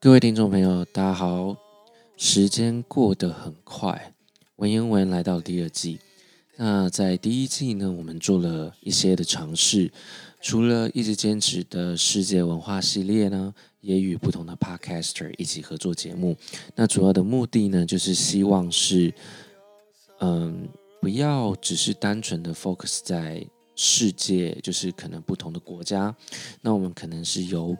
各位听众朋友，大家好！时间过得很快，文言文来到第二季。那在第一季呢，我们做了一些的尝试，除了一直坚持的世界文化系列呢，也与不同的 podcaster 一起合作节目。那主要的目的呢，就是希望是，嗯，不要只是单纯的 focus 在世界，就是可能不同的国家。那我们可能是由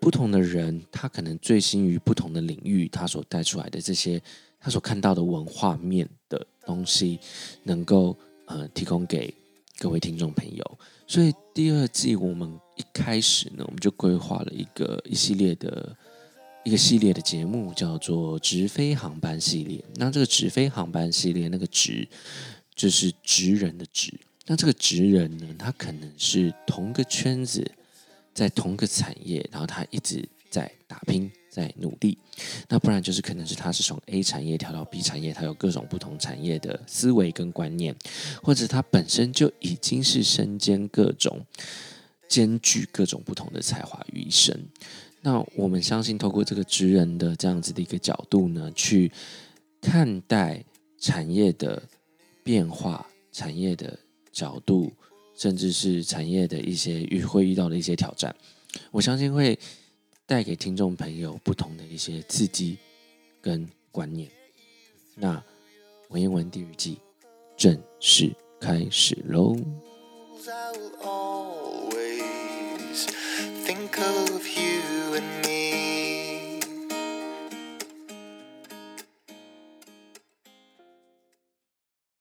不同的人，他可能醉心于不同的领域，他所带出来的这些，他所看到的文化面的东西，能够呃提供给各位听众朋友。所以第二季我们一开始呢，我们就规划了一个一系列的一个系列的节目，叫做“直飞航班”系列。那这个“直飞航班”系列，那个“直”就是直人的“直”。那这个职人呢，他可能是同个圈子。在同个产业，然后他一直在打拼，在努力。那不然就是可能是他是从 A 产业跳到 B 产业，他有各种不同产业的思维跟观念，或者他本身就已经是身兼各种、兼具各种不同的才华于一身。那我们相信，透过这个职人的这样子的一个角度呢，去看待产业的变化，产业的角度。甚至是产业的一些遇会遇到的一些挑战，我相信会带给听众朋友不同的一些刺激跟观念。那文言文第二季正式开始喽！